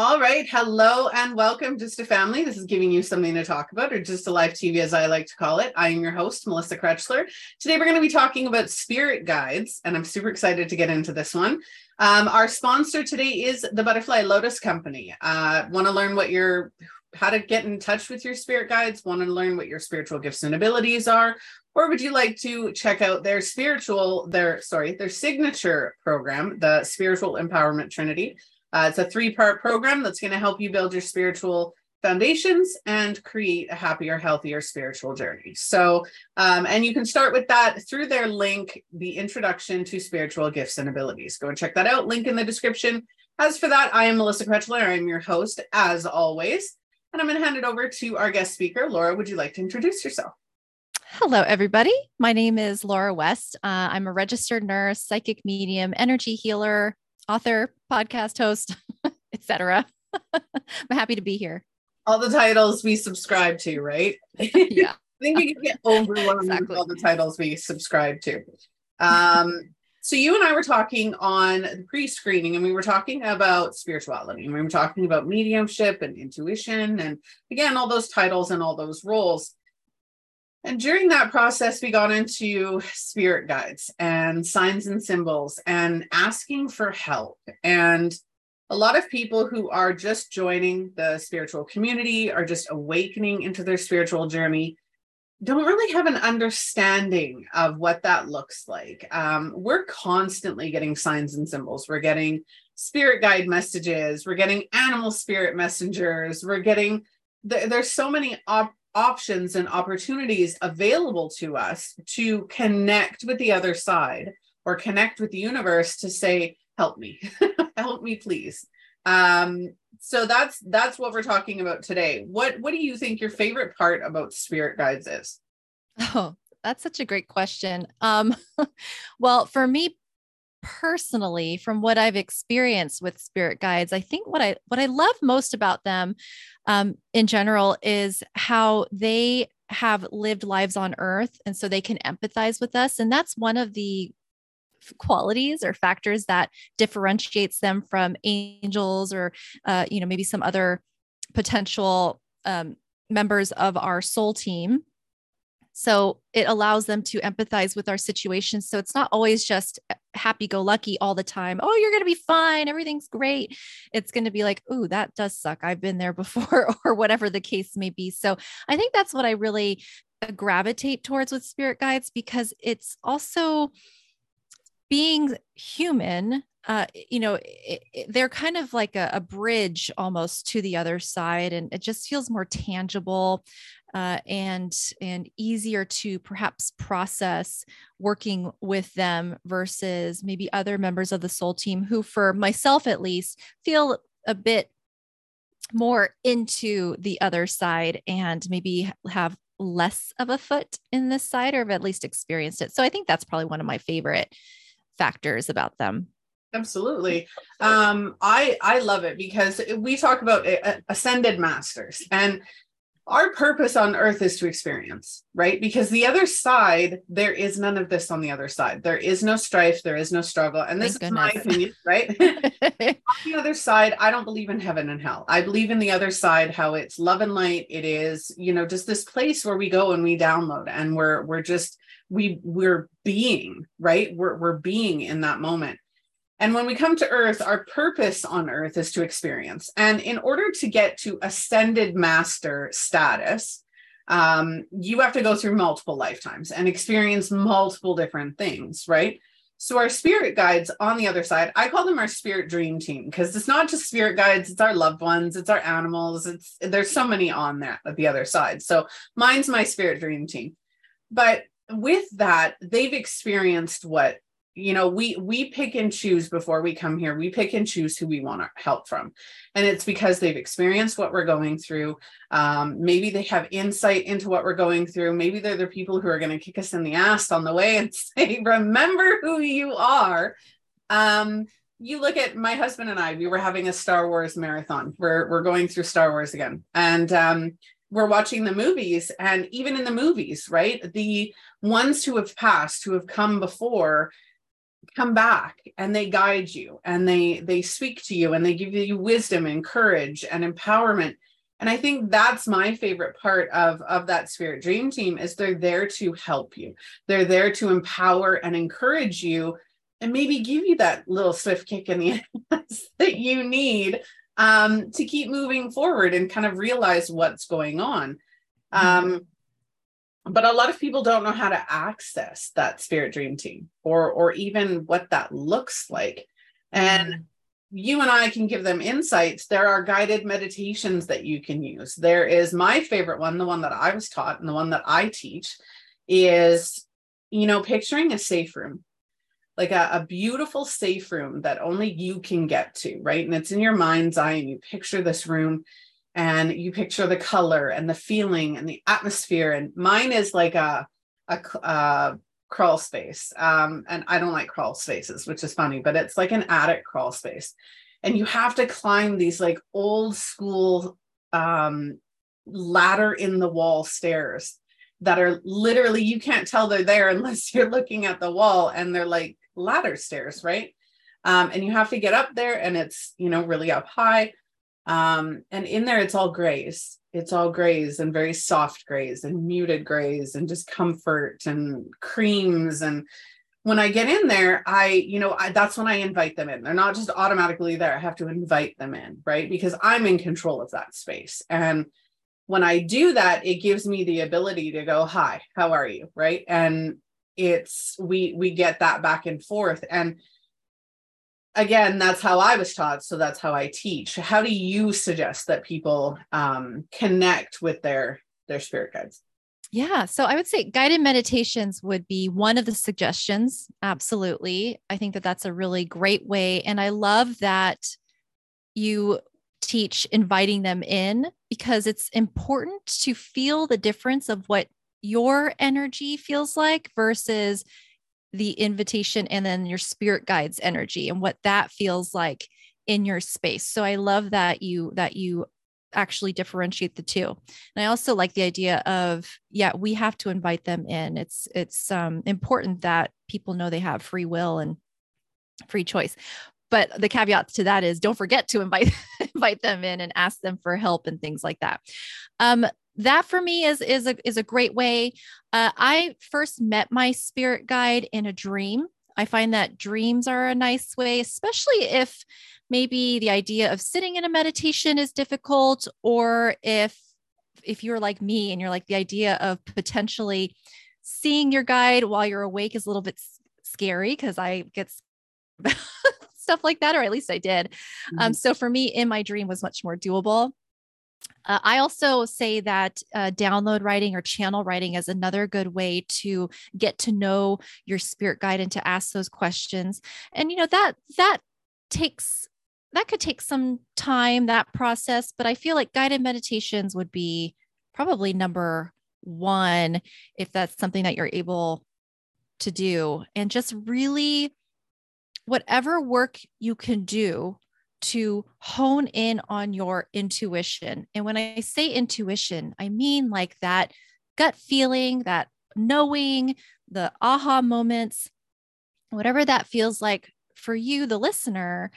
All right. Hello and welcome, GYSTTA Family. This is giving you something to talk about, or GYSTTA live TV, as I like to call it. I am your host, Melissa Krechler. Today, we're going to be talking about spirit guides, and I'm super excited to get into this one. Um, our sponsor today is the Butterfly Lotus Company. Uh, Want to learn what your how to get in touch with your spirit guides? Want to learn what your spiritual gifts and abilities are? Or would you like to check out their spiritual, their sorry, their signature program, the Spiritual Empowerment Trinity? Uh, it's a three part program that's going to help you build your spiritual foundations and create a happier, healthier spiritual journey. So, um, and you can start with that through their link, the introduction to spiritual gifts and abilities. Go and check that out. Link in the description. As for that, I am Melissa Krechler. I'm your host, as always. And I'm going to hand it over to our guest speaker. Laura, would you like to introduce yourself? Hello, everybody. My name is Laura West. Uh, I'm a registered nurse, psychic medium, energy healer, author, podcast host, etc. I'm happy to be here. All the titles we subscribe to, right? Yeah. I think we can get overwhelmed exactly. with all the titles we subscribe to. Um, so you and I were talking on the pre-screening and we were talking about spirituality and we were talking about mediumship and intuition and again all those titles and all those roles. And during that process, we got into spirit guides and signs and symbols and asking for help. And a lot of people who are just joining the spiritual community are just awakening into their spiritual journey don't really have an understanding of what that looks like. Um, we're constantly getting signs and symbols. We're getting spirit guide messages. We're getting animal spirit messengers. We're getting there's so many op- options and opportunities available to us to connect with the other side or connect with the universe to say help me help me please. Um so that's that's what we're talking about today. What what do you think your favorite part about spirit guides is? Oh that's such a great question. Um well for me personally from what i've experienced with spirit guides i think what i what i love most about them um, in general is how they have lived lives on earth and so they can empathize with us and that's one of the qualities or factors that differentiates them from angels or uh, you know maybe some other potential um, members of our soul team so it allows them to empathize with our situations. So it's not always just happy go lucky all the time. Oh, you're going to be fine. Everything's great. It's going to be like, oh, that does suck. I've been there before, or whatever the case may be. So I think that's what I really uh, gravitate towards with spirit guides because it's also being human uh, you know, it, it, they're kind of like a, a, bridge almost to the other side, and it just feels more tangible uh, and and easier to perhaps process working with them versus maybe other members of the soul team who, for myself at least, feel a bit more into the other side and maybe have less of a foot in this side or have at least experienced it. So I think that's probably one of my favorite factors about them. Absolutely. Um, I I love it because we talk about ascended masters and our purpose on earth is to experience, right? Because the other side, there is none of this on the other side. There is no strife, there is no struggle. And this is my opinion, right? on the other side, I don't believe in heaven and hell. I believe in the other side, how it's love and light. It is, you know, just this place where we go and we download and we're we're just we we're being, right? We're we're being in that moment. And when we come to earth, our purpose on earth is to experience. And in order to get to ascended master status, um, you have to go through multiple lifetimes and experience multiple different things, right? So our spirit guides on the other side, I call them our spirit dream team because it's not just spirit guides, it's our loved ones, it's our animals, it's there's so many on that at the other side. So mine's my spirit dream team. But with that, they've experienced what you know we we pick and choose before we come here. We pick and choose who we want help from. And it's because they've experienced what we're going through. Um, maybe they have insight into what we're going through. Maybe they're the people who are going to kick us in the ass on the way and say remember who you are. Um, you look at my husband and i we were having a star wars marathon. We're, we're going through star wars again. And um, we're watching the movies. And even in the movies right the ones who have passed who have come before come back and they guide you and they they speak to you and they give you wisdom and courage and empowerment. And i think that's my favorite part of of that spirit dream team is they're there to help you. They're there to empower and encourage you and maybe give you that little swift kick in the ass that you need um, to keep moving forward and kind of realize what's going on. Mm-hmm. um, but a lot of people don't know how to access that spirit dream team or or even what that looks like. And mm. you and I can give them insights. There are guided meditations that you can use. There is my favorite one the one that I was taught and the one that I teach is you know picturing a safe room like a, a beautiful safe room that only you can get to right? And it's in your mind's eye and you picture this room and you picture the color and the feeling and the atmosphere and mine is like a a, a crawl space. Um, and i don't like crawl spaces which is funny but it's like an attic crawl space. And you have to climb these like old school um, ladder in the wall stairs that are literally you can't tell they're there unless you're looking at the wall and they're like ladder stairs right? Um, and you have to get up there and it's you know really up high um, and in there, it's all grays. It's all grays and very soft grays and muted grays and just comfort and creams. And when I get in there, I, you know, I, that's when I invite them in. They're not just automatically there. I have to invite them in, right? Because I'm in control of that space. And when I do that, it gives me the ability to go, hi, how are you? Right. And it's, we, we get that back and forth. And again that's how i was taught so that's how i teach. How do you suggest that people um, connect with their their spirit guides? Yeah so i would say guided meditations would be one of the suggestions absolutely. I think that that's a really great way and i love that you teach inviting them in because it's important to feel the difference of what your energy feels like versus the invitation and then your spirit guides energy and what that feels like in your space. So I love that you that you actually differentiate the two. And I also like the idea of yeah, we have to invite them in. It's it's um important that people know they have free will and free choice. But the caveat to that is don't forget to invite invite them in and ask them for help and things like that. Um, that for me is is a is a great way. Uh, I first met my spirit guide in a dream. I find that dreams are a nice way, especially if maybe the idea of sitting in a meditation is difficult, or if if you're like me and you're like the idea of potentially seeing your guide while you're awake is a little bit scary because I get stuff like that, or at least I did. Um, mm-hmm. Um, so for me, in my dream was much more doable. Uh, I also say that uh, download writing or channel writing is another good way to get to know your spirit guide and to ask those questions. And you know that that takes that could take some time that process, but I feel like guided meditations would be probably number one if that's something that you're able to do, and just really whatever work you can do to hone in on your intuition. And when I say intuition, I mean like that gut feeling, that knowing, the aha moments, whatever that feels like for you, the listener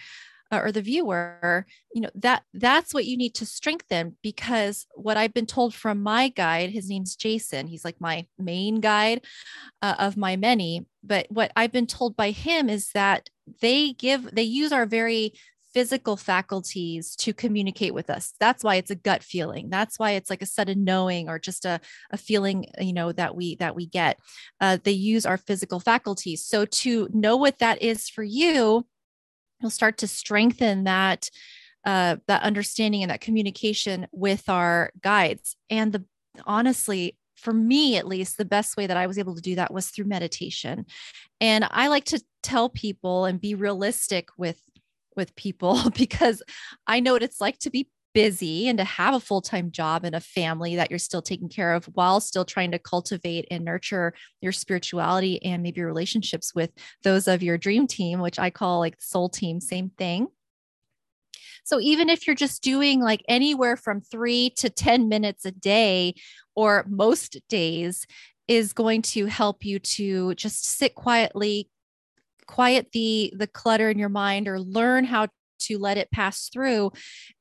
uh, or the viewer, you know, that that's what you need to strengthen because what I've been told from my guide, his name's Jason, he's like my main guide uh, of my many, but what I've been told by him is that they give they use our very physical faculties to communicate with us. That's why it's a gut feeling. That's why it's like a sudden knowing or just a, a feeling, you know, that we that we get. Uh, they use our physical faculties. So to know what that is for you, you'll start to strengthen that uh, that understanding and that communication with our guides. And the honestly, for me at least, the best way that I was able to do that was through meditation. And I like to tell people and be realistic with with people because I know what it's like to be busy and to have a full time job and a family that you're still taking care of while still trying to cultivate and nurture your spirituality and maybe relationships with those of your dream team, which I call like soul team, same thing. So even if you're just doing like anywhere from three to 10 minutes a day, or most days, is going to help you to just sit quietly, quiet the the clutter in your mind or learn how to let it pass through.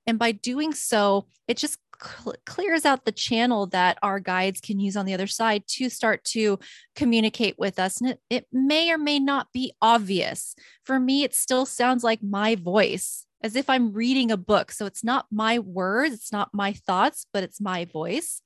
And by doing so it just cl- clears out the channel that our guides can use on the other side to start to communicate with us. And it, it may or may not be obvious. For me it still sounds like my voice as if i'm reading a book. So it's not my words it's not my thoughts but it's my voice.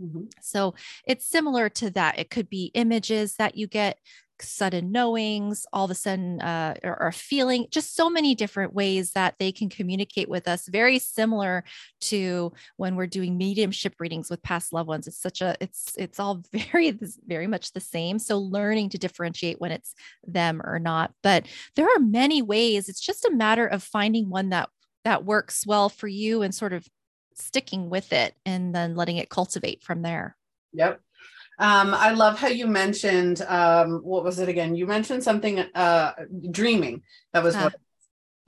Mm-hmm. So it's similar to that. It could be images that you get, sudden knowings, all of a sudden, uh, or, or feeling, just so many different ways that they can communicate with us. Very similar to when we're doing mediumship readings with past loved ones. It's such a, it's, it's all very, very much the same. So learning to differentiate when it's them or not. But there are many ways. It's just a matter of finding one that that works well for you and sort of sticking with it and then letting it cultivate from there. Yep. Um, I love how you mentioned um, what was it again? You mentioned something uh, dreaming. That was what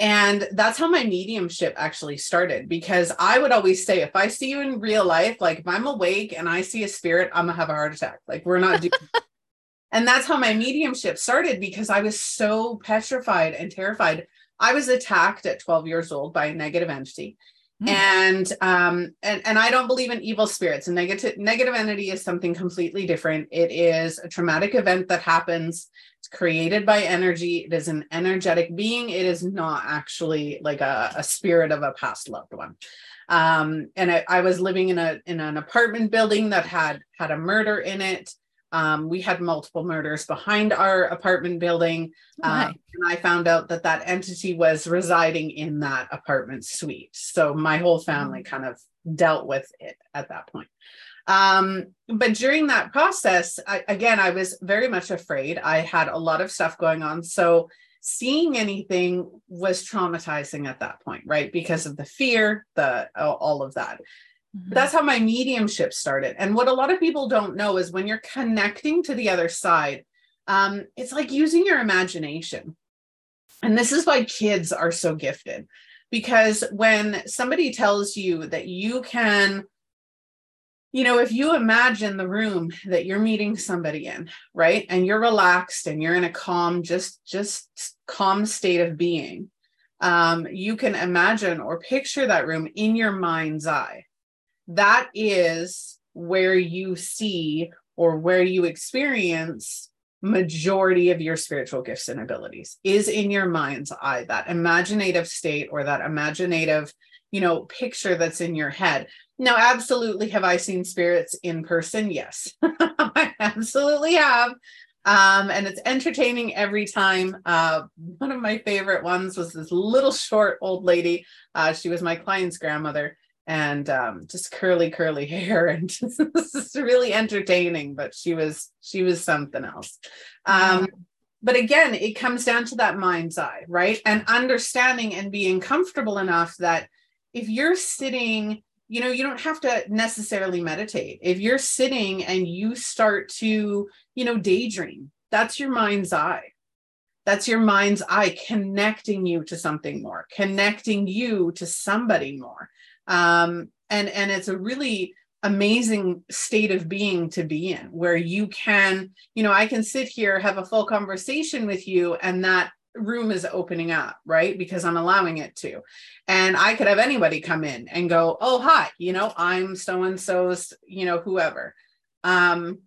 and that's how my mediumship actually started because I would always say, if I see you in real life, like if I'm awake and I see a spirit, I'm gonna have a heart attack. Like we're not doing. and that's how my mediumship started because I was so petrified and terrified. I was attacked at 12 years old by a negative entity. Mm. And um and and I don't believe in evil spirits. And negative negative entity is something completely different. It is a traumatic event that happens. It's created by energy. It is an energetic being. It is not actually like a, a spirit of a past loved one. Um, and I, I was living in a in an apartment building that had had a murder in it. Um, we had multiple murders behind our apartment building. Oh, um, and I found out that that entity was residing in that apartment suite. So my whole family mm. kind of dealt with it at that point. Um, but during that process, I, again, I was very much afraid. I had a lot of stuff going on. So seeing anything was traumatizing at that point, right? Because of the fear, the all of that. Mm-hmm. That's how my mediumship started. And what a lot of people don't know is when you're connecting to the other side, um, it's like using your imagination. And this is why kids are so gifted because when somebody tells you that you can you know if you imagine the room that you're meeting somebody in right and you're relaxed and you're in a calm just just calm state of being um, you can imagine or picture that room in your mind's eye that is where you see or where you experience majority of your spiritual gifts and abilities is in your mind's eye that imaginative state or that imaginative you know picture that's in your head. Now absolutely have i seen spirits in person? Yes. I absolutely have. Um, and it's entertaining every time. Uh, one of my favorite ones was this little short old lady. Uh, she was my client's grandmother, and um, just curly curly hair and just, this is really entertaining but she was she was something else. Um, but again it comes down to that mind's eye right? And understanding and being comfortable enough that if you're sitting you know you don't have to necessarily meditate. If you're sitting and you start to you know daydream that's your mind's eye. That's your mind's eye connecting you to something more connecting you to somebody more um, and and it's a really amazing state of being to be in where you can you know i can sit here have a full conversation with you and that room is opening up right? Because i'm allowing it to. And i could have anybody come in and go oh hi you know i'm so and so's you know whoever. Um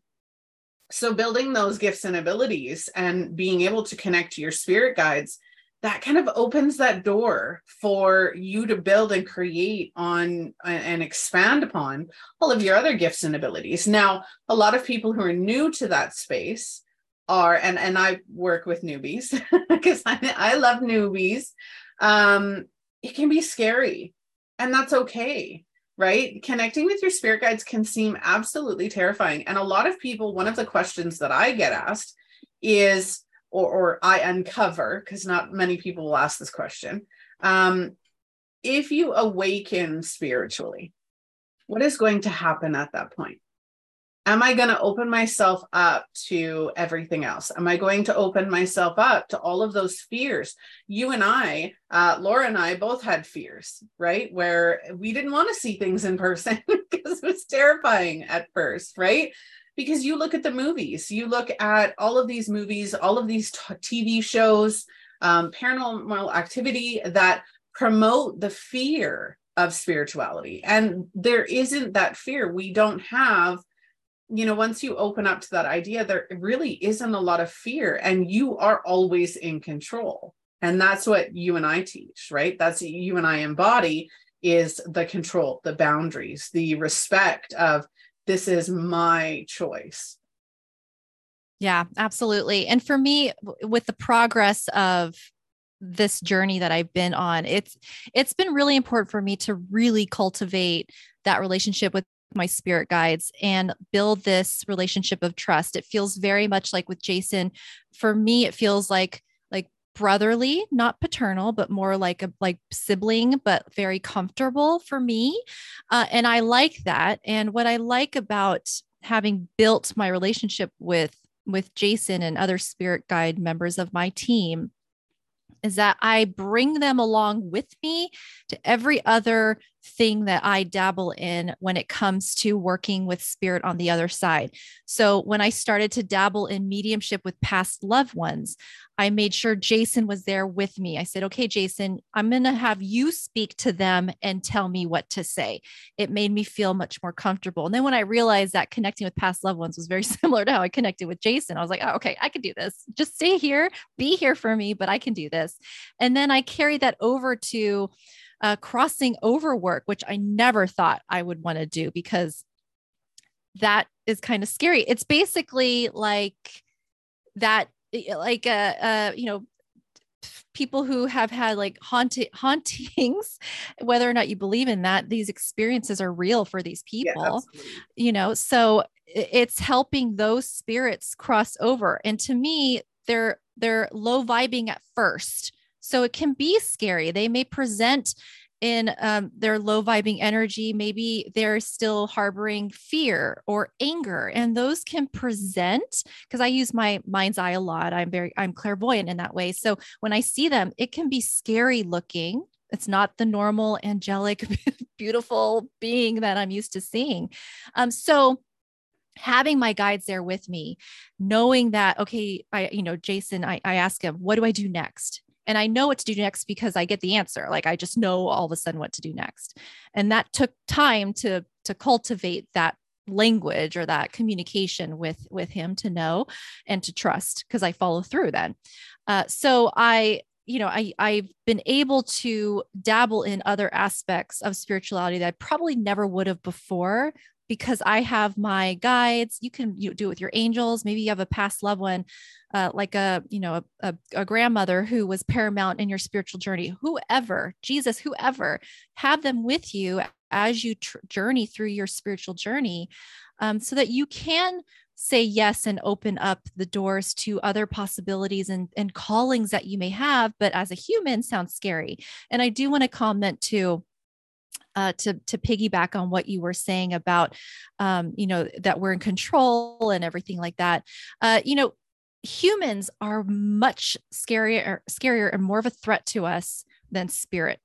so building those gifts and abilities and being able to connect to your spirit guides that kind of opens that door for you to build and create on and expand upon all of your other gifts and abilities. Now, a lot of people who are new to that space are, and, and I work with newbies because I, I love newbies. Um, it can be scary, and that's okay, right? Connecting with your spirit guides can seem absolutely terrifying. And a lot of people, one of the questions that I get asked is, or, or I uncover, because not many people will ask this question. Um, if you awaken spiritually, what is going to happen at that point? Am I going to open myself up to everything else? Am I going to open myself up to all of those fears? You and I, uh, Laura and I both had fears, right? Where we didn't want to see things in person because it was terrifying at first, right? Because you look at the movies. You look at all of these movies all of these t- tv shows um, paranormal activity that promote the fear of spirituality. And there isn't that fear. We don't have you know once you open up to that idea there really isn't a lot of fear and you are always in control. And that's what you and i teach right? That's you and i embody is the control the boundaries the respect of this is my choice yeah absolutely and for me with the progress of this journey that I've been on. It's it's been really important for me to really cultivate that relationship with my spirit guides and build this relationship of trust. It feels very much like with Jason. For me, it feels like brotherly, not paternal, but more like a like sibling, but very comfortable for me. Uh, and I like that. And what I like about having built my relationship with with Jason and other spirit guide members of my team is that I bring them along with me to every other thing that I dabble in when it comes to working with spirit on the other side. So, when I started to dabble in mediumship with past loved ones, I made sure Jason was there with me. I said, okay, Jason, I'm going to have you speak to them and tell me what to say. It made me feel much more comfortable. And then when I realized that connecting with past loved ones was very similar to how I connected with Jason, I was like, oh, okay, I can do this. Just stay here, be here for me, but I can do this. And then I carried that over to uh, crossing over work, which I never thought I would want to do because that is kind of scary. It's basically like that like uh, uh you know people who have had like haunting hauntings whether or not you believe in that these experiences are real for these people yeah, you know? So it's helping those spirits cross over. And to me they're they're low vibing at first so it can be scary they may present in um, their low vibing energy, maybe they're still harboring fear or anger, and those can present because I use my mind's eye a lot. I'm very, I'm clairvoyant in that way. So when I see them, it can be scary looking. It's not the normal angelic, beautiful being that I'm used to seeing. Um, so having my guides there with me knowing that okay i you know jason i, I ask him what do i do next and I know what to do next because I get the answer. Like I just know all of a sudden what to do next. And that took time to to cultivate that language or that communication with with him to know and to trust because I follow through then. Uh, so I you know I I've been able to dabble in other aspects of spirituality that I probably never would have before because I have my guides. You can you do it with your angels. Maybe you have a past loved one, uh, like a you know a, a, a, grandmother who was paramount in your spiritual journey. Whoever, Jesus, whoever, have them with you as you tr- journey through your spiritual journey, um, so that you can say yes and open up the doors to other possibilities and, and callings that you may have but as a human sounds scary and i do want to comment too uh, to to piggyback on what you were saying about um, you know that we're in control and everything like that. Uh, you know humans are much scarier scarier and more of a threat to us than spirit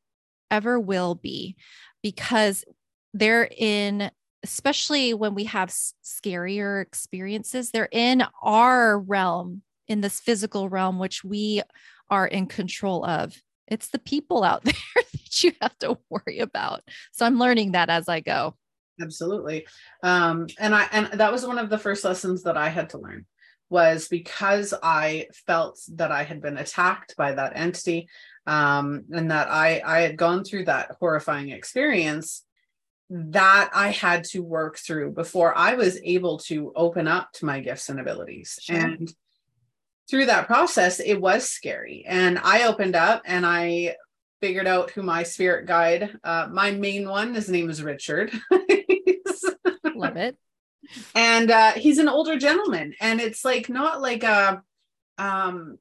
ever will be because they're in especially when we have scarier experiences they're in our realm in this physical realm which we are in control of. It's the people out there that you have to worry about. So I'm learning that as I go. Absolutely. Um, and I and that was one of the first lessons that I had to learn was because I felt that I had been attacked by that entity um, and that I I had gone through that horrifying experience that I had to work through before I was able to open up to my gifts and abilities. Sure. And through that process, it was scary. And I opened up and I figured out who my spirit guide, uh, my main one, his name is Richard. Love it. And uh, he's an older gentleman. And it's like not like a, um,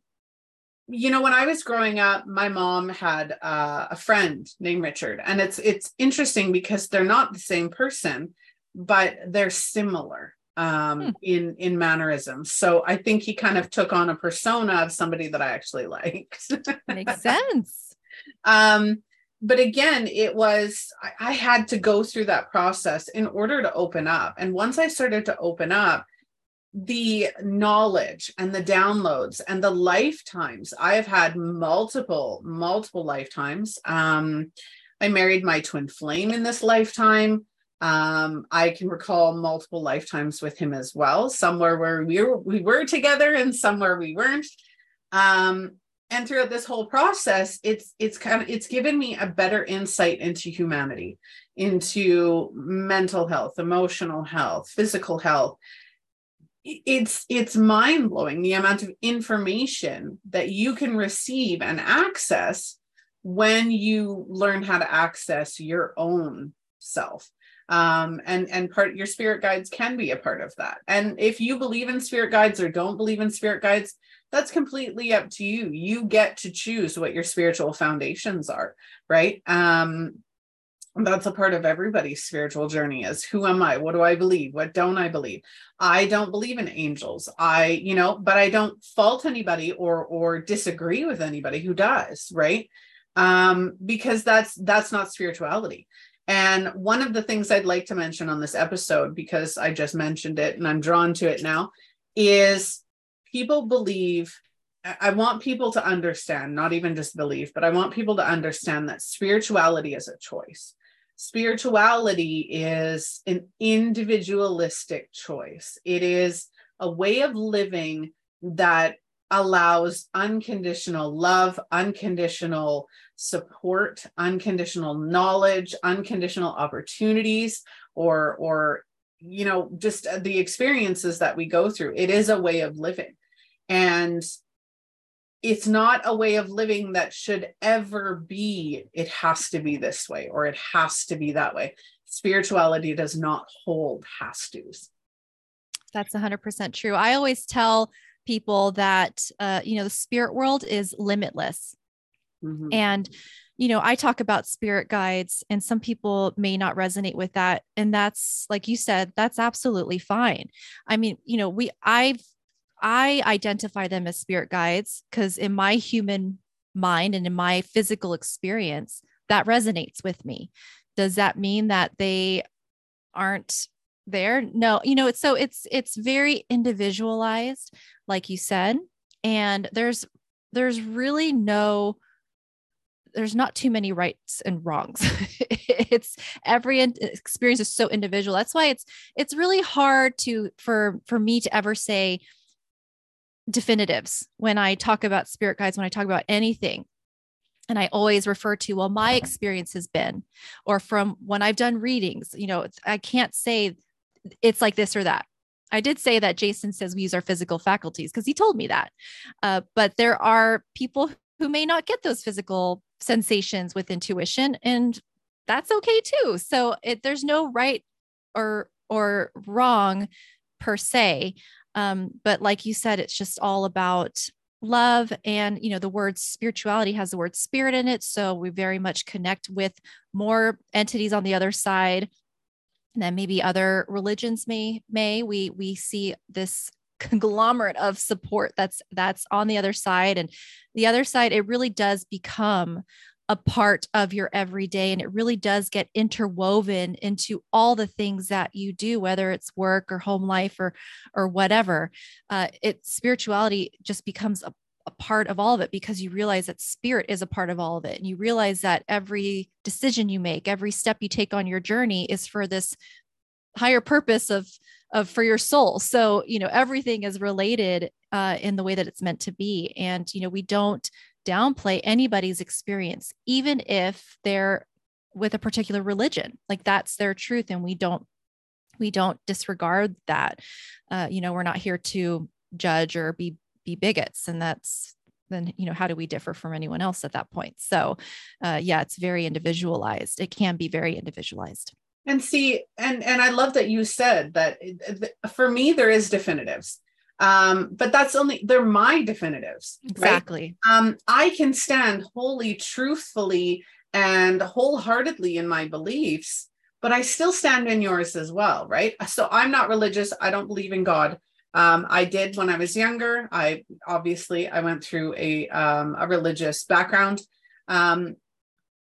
you know, when I was growing up, my mom had uh, a friend named Richard, and it's it's interesting because they're not the same person, but they're similar um, hmm. in in mannerisms. So I think he kind of took on a persona of somebody that I actually liked. Makes sense. Um, but again, it was I, I had to go through that process in order to open up. And once I started to open up, the knowledge and the downloads and the lifetimes i have had multiple multiple lifetimes. Um i married my twin flame in this lifetime. Um i can recall multiple lifetimes with him as well somewhere where we were we were together and somewhere we weren't. Um and throughout this whole process it's it's kind of it's given me a better insight into humanity into mental health emotional health physical health. It's it's mind blowing the amount of information that you can receive and access when you learn how to access your own self. Um, and and part your spirit guides can be a part of that. And if you believe in spirit guides or don't believe in spirit guides that's completely up to you. You get to choose what your spiritual foundations are right? Um that's a part of everybody's spiritual journey is who am i? What do i believe? What don't i believe? I don't believe in angels. I you know but i don't fault anybody or or disagree with anybody who does right? Um because that's that's not spirituality. And one of the things i'd like to mention on this episode because i just mentioned it and i'm drawn to it now is people believe I want people to understand, not even just believe, but I want people to understand that spirituality is a choice spirituality is an individualistic choice. It is a way of living that allows unconditional love, unconditional support, unconditional knowledge, unconditional opportunities, or, or, you know, just the experiences that we go through. It is a way of living. And it's not a way of living that should ever be it has to be this way or it has to be that way. Spirituality does not hold has to's. That's 100% true. I always tell people that uh, you know the spirit world is limitless. Mm-hmm. and you know i talk about spirit guides and some people may not resonate with that. And that's like you said that's absolutely fine. I mean you know we i've I identify them as spirit guides because in my human mind and in my physical experience, that resonates with me. Does that mean that they aren't there? No, you know, it's so it's it's very individualized, like you said. And there's there's really no there's not too many rights and wrongs it's every experience is so individual that's why it's it's really hard to for for me to ever say definitives when I talk about spirit guides, when I talk about anything. And I always refer to, well, my experience has been, or from when I've done readings, you know, I can't say it's like this or that. I did say that Jason says we use our physical faculties because he told me that. Uh, but there are people who may not get those physical sensations with intuition, and that's okay too. So it, there's no right or or wrong per se. Um, but like you said, it's just all about love and you know the word spirituality has the word spirit in it. So we very much connect with more entities on the other side than maybe other religions may may. We we see this conglomerate of support that's that's on the other side. And the other side it really does become a part of your everyday and it really does get interwoven into all the things that you do whether it's work or home life or or whatever uh, it spirituality just becomes a, a part of all of it because you realize that spirit is a part of all of it and you realize that every decision you make every step you take on your journey is for this higher purpose of of for your soul. So you know everything is related uh, in the way that it's meant to be and you know we don't downplay anybody's experience, even if they're with a particular religion. Like that's their truth, and we don't we don't disregard that. Uh, you know, we're not here to judge or be be bigots, and that's then you know how do we differ from anyone else at that point? So, uh, yeah, it's very individualized. It can be very individualized. And see, and and I love that you said that for me there is definitives um but that's only they're my definitives exactly right? um i can stand wholly truthfully and wholeheartedly in my beliefs but i still stand in yours as well right so i'm not religious i don't believe in god um, I did when I was younger. I obviously I went through a um, a religious background, um,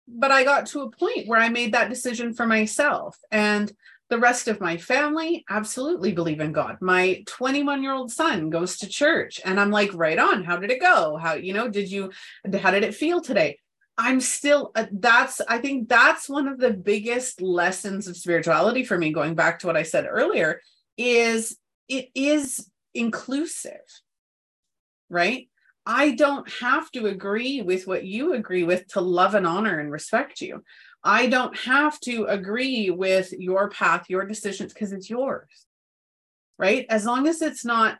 but I got to a point where I made that decision for myself. And The rest of my family absolutely believe in God. My 21 year old son goes to church and I'm like, right on. How did it go? How, you know, did you, how did it feel today? I'm still, uh, that's, I think that's one of the biggest lessons of spirituality for me, going back to what I said earlier, is it is inclusive, right? I don't have to agree with what you agree with to love and honor and respect you. I don't have to agree with your path, your decisions, because it's yours, right? As long as it's not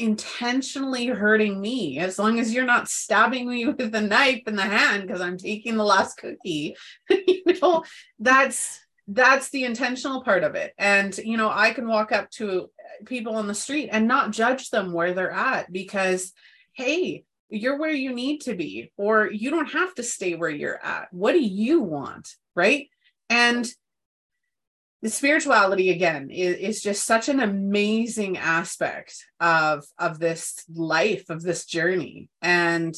intentionally hurting me as long as you're not stabbing me with a knife in the hand because i'm taking the last cookie you know that's that's the intentional part of it and you know i can walk up to people on the street and not judge them where they're at because hey you're where you need to be or you don't have to stay where you're at. What do you want right? And the spirituality again is, is just such an amazing aspect of of this life of this journey. And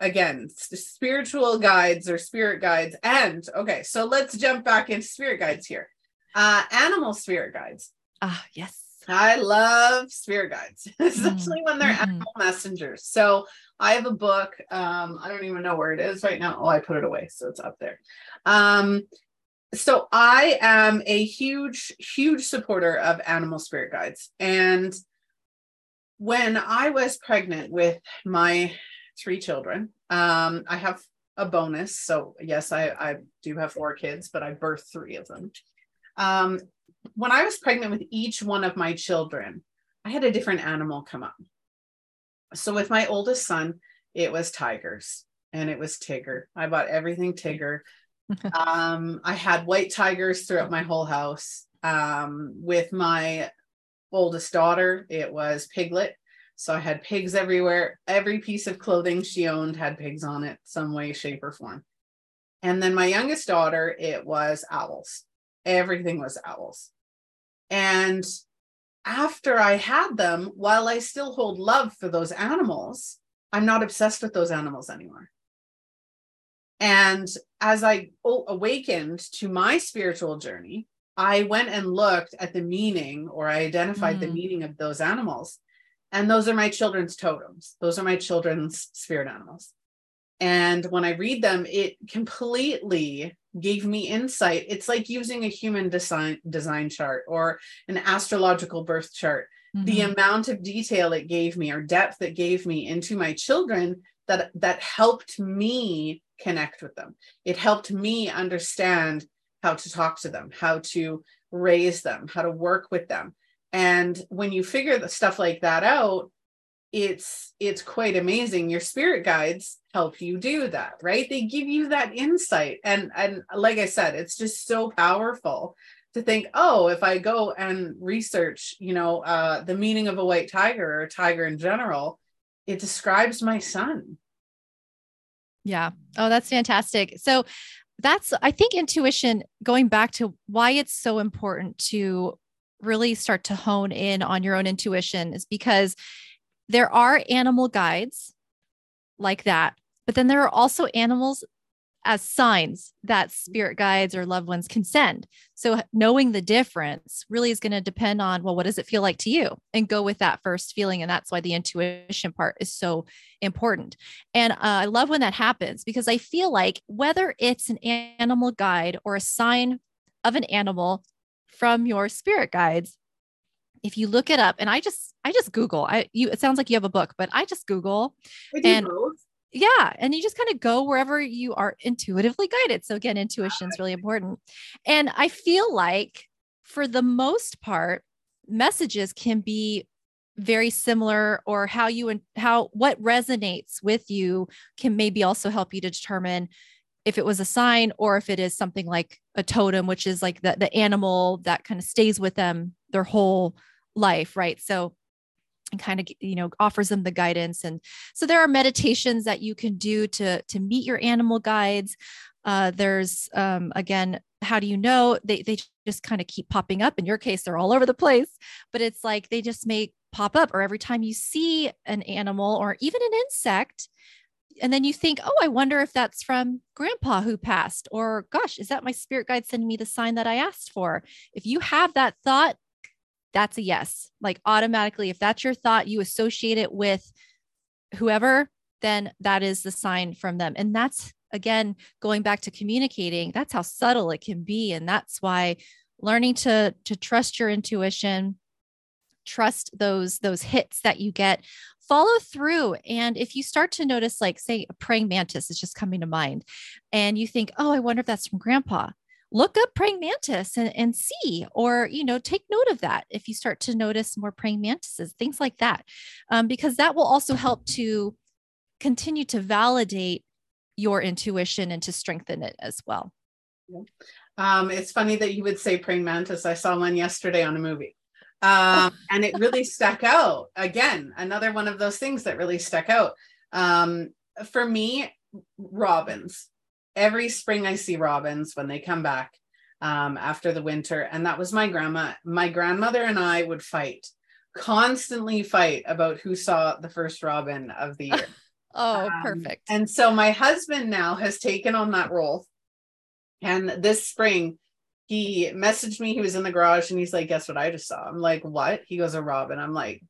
again spiritual guides or spirit guides and okay so let's jump back into spirit guides here. Uh animal spirit guides. Ah yes. I love spirit guides especially mm when they're mm-hmm. animal messengers. So i have a book um i don't even know where it is right now oh i put it away so it's up there um so I am a huge, huge supporter of animal spirit guides. And when I was pregnant with my three children, um, I have a bonus. So yes, I, I do have four kids, but I birthed three of them. Um, when I was pregnant with each one of my children, I had a different animal come up. So with my oldest son, it was tigers and it was Tigger. I bought everything Tigger um, I had white tigers throughout my whole house. Um, with my oldest daughter, it was Piglet. So I had pigs everywhere. Every piece of clothing she owned had pigs on it, some way, shape, or form. And then my youngest daughter, it was owls. Everything was owls. And after I had them, while I still hold love for those animals, I'm not obsessed with those animals anymore. And as I awakened to my spiritual journey, I went and looked at the meaning or I identified mm. the meaning of those animals. And those are my children's totems. Those are my children's spirit animals. And when I read them, it completely gave me insight. It's like using a human design design chart or an astrological birth chart. Mm-hmm. The amount of detail it gave me or depth it gave me into my children that that helped me connect with them. It helped me understand how to talk to them, how to raise them, how to work with them. And when you figure the stuff like that out, it's it's quite amazing. Your spirit guides help you do that, right? They give you that insight. And and like I said, it's just so powerful to think, oh, if I go and research, you know, uh, the meaning of a white tiger or a tiger in general, it describes my son yeah. Oh, that's fantastic. So that's, I think, intuition, going back to why it's so important to really start to hone in on your own intuition is because there are animal guides like that, but then there are also animals as signs that spirit guides or loved ones can send. So knowing the difference really is going to depend on well what does it feel like to you and go with that first feeling and that's why the intuition part is so important. And uh, I love when that happens because I feel like whether it's an animal guide or a sign of an animal from your spirit guides if you look it up and I just I just google I you it sounds like you have a book but I just google and both. Yeah and you just kind of go wherever you are intuitively guided. So again intuition is really important. And i feel like for the most part messages can be very similar or how you and how what resonates with you can maybe also help you to determine if it was a sign or if it is something like a totem which is like the, the animal that kind of stays with them their whole life right? So and kind of you know offers them the guidance. And so there are meditations that you can do to to meet your animal guides. Uh, there's um, again how do you know? They, they just kind of keep popping up. In your case they're all over the place but it's like they just may pop up or every time you see an animal or even an insect and then you think, oh, I wonder if that's from grandpa who passed, or gosh, is that my spirit guide sending me the sign that I asked for? If you have that thought, that's a yes. Like automatically, if that's your thought, you associate it with whoever, then that is the sign from them. And that's again, going back to communicating, that's how subtle it can be. And that's why learning to to trust your intuition, trust those those hits that you get follow through and if you start to notice like say a praying mantis is just coming to mind and you think oh i wonder if that's from grandpa look up praying mantis and, and see or you know take note of that if you start to notice more praying mantises things like that um, because that will also help to continue to validate your intuition and to strengthen it as well um, it's funny that you would say praying mantis i saw one yesterday on a movie um, and it really stuck out. Again, another one of those things that really stuck out. Um, for me, robins. Every spring I see robins when they come back um, after the winter. And that was my grandma. My grandmother and I would fight, constantly fight about who saw the first robin of the year. oh, um, perfect. And so my husband now has taken on that role. And this spring, he messaged me. He was in the garage and he's like, Guess what I just saw? I'm like, What? He goes, A robin. I'm like,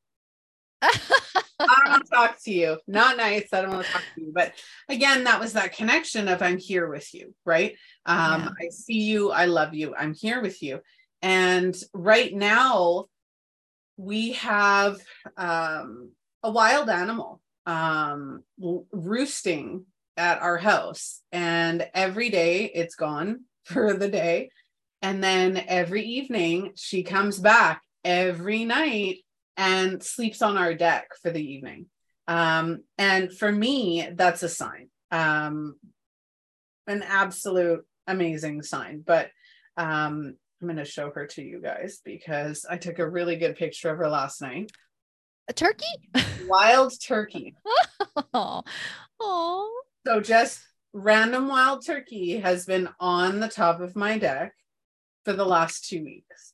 I don't want to talk to you. Not nice. I don't want to talk to you. But again, that was that connection of I'm here with you, right? Um, yeah. I see you. I love you. I'm here with you. And right now, we have um, a wild animal um, roosting at our house. And every day it's gone for the day. And then every evening she comes back every night and sleeps on our deck for the evening. Um, and for me, that's a sign, um, an absolute amazing sign. But um, I'm going to show her to you guys because I took a really good picture of her last night. A turkey? wild turkey. oh. oh. So just random wild turkey has been on the top of my deck for the last two weeks.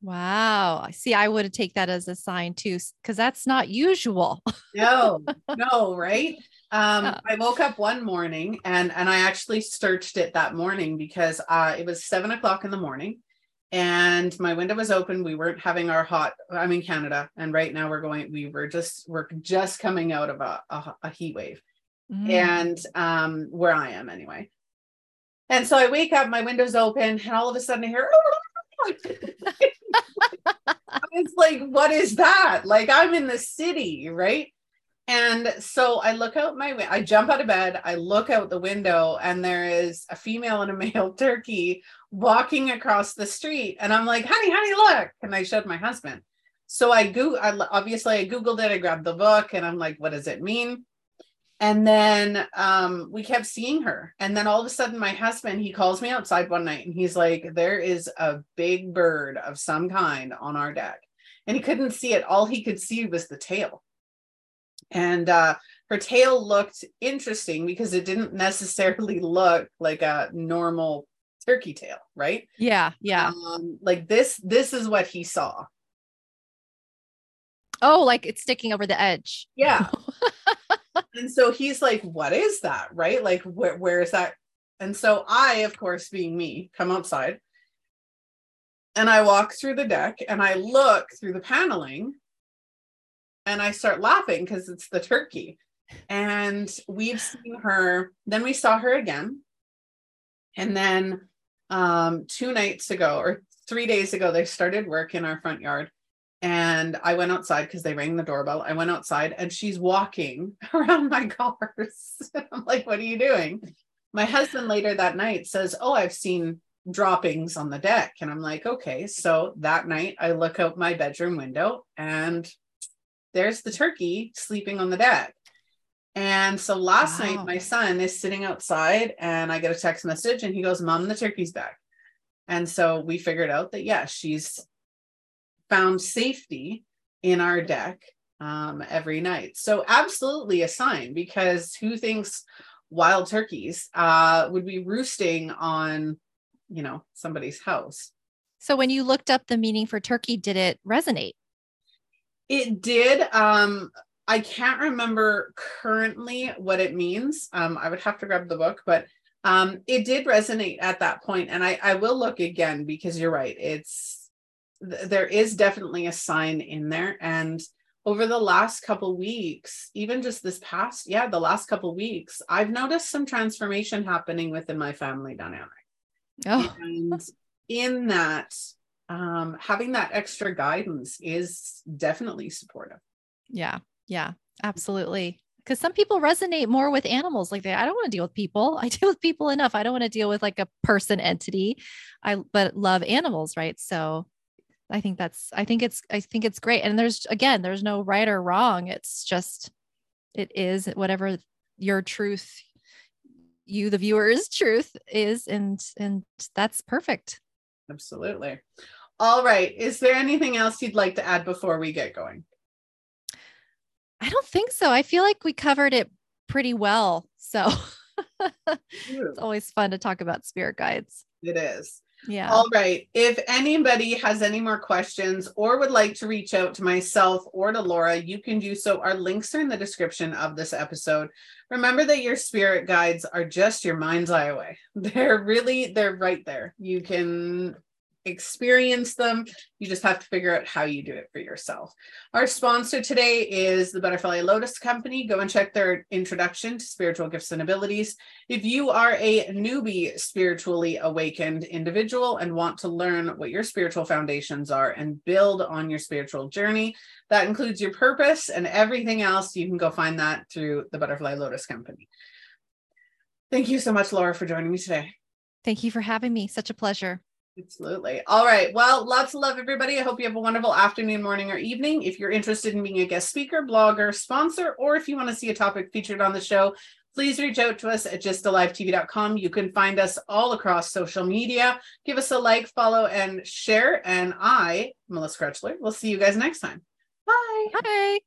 Wow. See, I would take that as a sign too, because that's not usual. no, no, right? Um, yeah. I woke up one morning and and I actually searched it that morning because uh, it was seven o'clock in the morning and my window was open. We weren't having our hot, I'm in Canada, and right now we're going, we were just, we're just coming out of a, a, a heat wave. Mm. And um, where I am anyway. And so I wake up, my window's open, and all of a sudden I hear, it's like, what is that? Like I'm in the city, right? And so I look out my way, I jump out of bed, I look out the window, and there is a female and a male turkey walking across the street. And I'm like, honey, honey, look. And I showed my husband. So I go, I obviously I Googled it, I grabbed the book, and I'm like, what does it mean? and then um, we kept seeing her and then all of a sudden my husband he calls me outside one night and he's like there is a big bird of some kind on our deck and he couldn't see it. All he could see was the tail. And uh, her tail looked interesting because it didn't necessarily look like a normal turkey tail right? Yeah yeah. Um, like this this is what he saw. Oh like it's sticking over the edge. Yeah. And so he's like, What is that? Right? Like, where, where is that? And so I, of course, being me, come outside and I walk through the deck and I look through the paneling and I start laughing because it's the turkey. And we've seen her, then we saw her again. And then um, two nights ago or three days ago, they started work in our front yard and I went outside because they rang the doorbell. I went outside and she's walking around my cars. I'm like, what are you doing? My husband later that night says, Oh, I've seen droppings on the deck. And I'm like, okay. So that night I look out my bedroom window and there's the turkey sleeping on the deck. And so last wow. night my son is sitting outside and I get a text message and he goes, Mom, the turkey's back. And so we figured out that yeah, she's found safety in our deck um, every night. So, absolutely a sign because who thinks wild turkeys uh, would be roosting on, you know, somebody's house? So, when you looked up the meaning for turkey, did it resonate? It did. Um, I can't remember currently what it means. Um, I would have to grab the book, but um, it did resonate at that point, and I I will look again because you're right. It's there is definitely a sign in there, and over the last couple weeks, even just this past, yeah, the last couple weeks, I've noticed some transformation happening within my family dynamic. Oh. And in that, um, having that extra guidance is definitely supportive. Yeah. Yeah. Absolutely. Because some people resonate more with animals. Like they, I don't want to deal with people. I deal with people enough. I don't want to deal with like a person entity. I but love animals, right? So I think that's I think it's I think it's great. And there's again, there's no right or wrong. It's just it is whatever your truth, you the viewer's truth is, and and that's perfect. Absolutely. All right. Is there anything else you'd like to add before we get going? I don't think so. I feel like we covered it pretty well. So it's always fun to talk about spirit guides. It is. Yeah. All right. If anybody has any more questions or would like to reach out to myself or to Laura, you can do so. Our links are in the description of this episode. Remember that your spirit guides are just your mind's eye away. They're really, they're right there. You can experience them. You just have to figure out how you do it for yourself. Our sponsor today is the Butterfly Lotus Company. Go and check their introduction to spiritual gifts and abilities. If you are a newbie spiritually awakened individual and want to learn what your spiritual foundations are and build on your spiritual journey, that includes your purpose and everything else. You can go find that through the Butterfly Lotus Company. Thank you so much, Laura, for joining me today. Thank you for having me. Such a pleasure. Absolutely. All right. Well, lots of love, everybody. I hope you have a wonderful afternoon, morning, or evening. If you're interested in being a guest speaker, blogger, sponsor, or if you want to see a topic featured on the show, please reach out to us at gysttalivetv.com. You can find us all across social media. Give us a like, follow, and share. And I, Melissa Krechler, will see you guys next time. Bye. Bye.